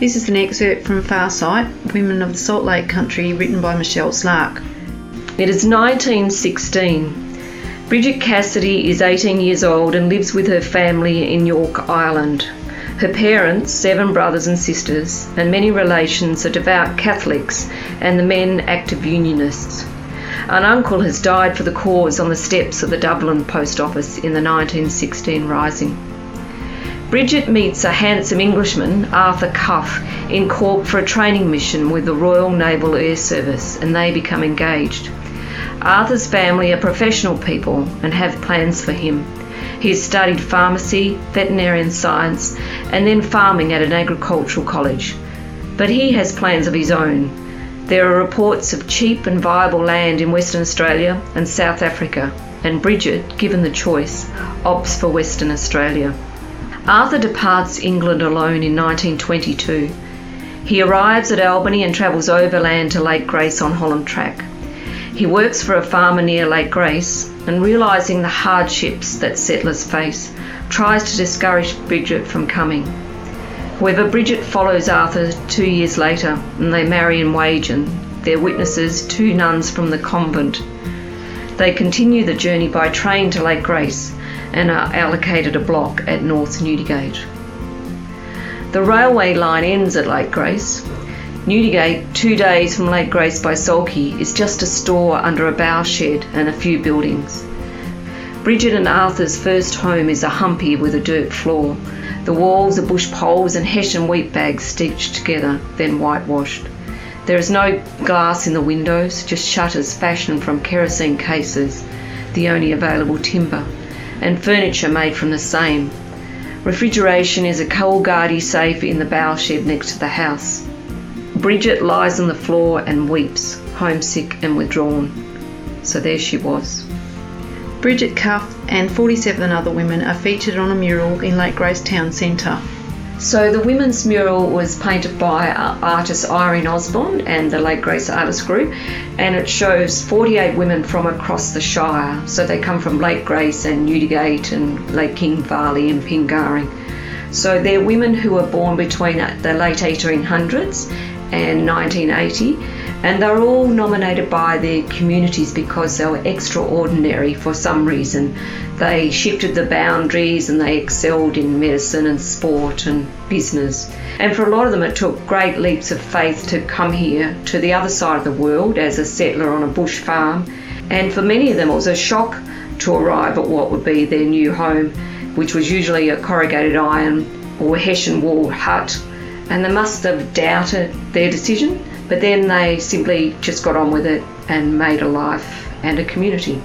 This is an excerpt from Farsight, Women of the Salt Lake Country, written by Michelle Slark. It is 1916. Bridget Cassidy is 18 years old and lives with her family in York Island. Her parents, seven brothers and sisters, and many relations are devout Catholics and the men active unionists. An uncle has died for the cause on the steps of the Dublin post office in the 1916 Rising. Bridget meets a handsome Englishman, Arthur Cuff, in Cork for a training mission with the Royal Naval Air Service, and they become engaged. Arthur's family are professional people and have plans for him. He has studied pharmacy, veterinarian science, and then farming at an agricultural college. But he has plans of his own. There are reports of cheap and viable land in Western Australia and South Africa, and Bridget, given the choice, opts for Western Australia. Arthur departs England alone in 1922. He arrives at Albany and travels overland to Lake Grace on Holland Track. He works for a farmer near Lake Grace and, realising the hardships that settlers face, tries to discourage Bridget from coming. However, Bridget follows Arthur two years later and they marry in Wagin. Their witnesses, two nuns from the convent. They continue the journey by train to Lake Grace and are allocated a block at North Newdigate. The railway line ends at Lake Grace. Newdigate, two days from Lake Grace by Sulky, is just a store under a bough shed and a few buildings. Bridget and Arthur's first home is a humpy with a dirt floor. The walls are bush poles and hessian wheat bags stitched together, then whitewashed. There is no glass in the windows, just shutters fashioned from kerosene cases, the only available timber and furniture made from the same. Refrigeration is a Coolgardie safe in the bough shed next to the house. Bridget lies on the floor and weeps, homesick and withdrawn. So there she was. Bridget Cuff and 47 other women are featured on a mural in Lake Grace Town Centre. So the women's mural was painted by uh, artist Irene Osborne and the Lake Grace Artist Group, and it shows 48 women from across the Shire. So they come from Lake Grace and Newdigate and Lake King Varley and Pingaring. So they're women who were born between the late 1800s and 1980 and they're all nominated by their communities because they were extraordinary for some reason. They shifted the boundaries and they excelled in medicine and sport and business. And for a lot of them, it took great leaps of faith to come here to the other side of the world as a settler on a bush farm. And for many of them, it was a shock to arrive at what would be their new home, which was usually a corrugated iron or hessian wall hut. And they must have doubted their decision but then they simply just got on with it and made a life and a community.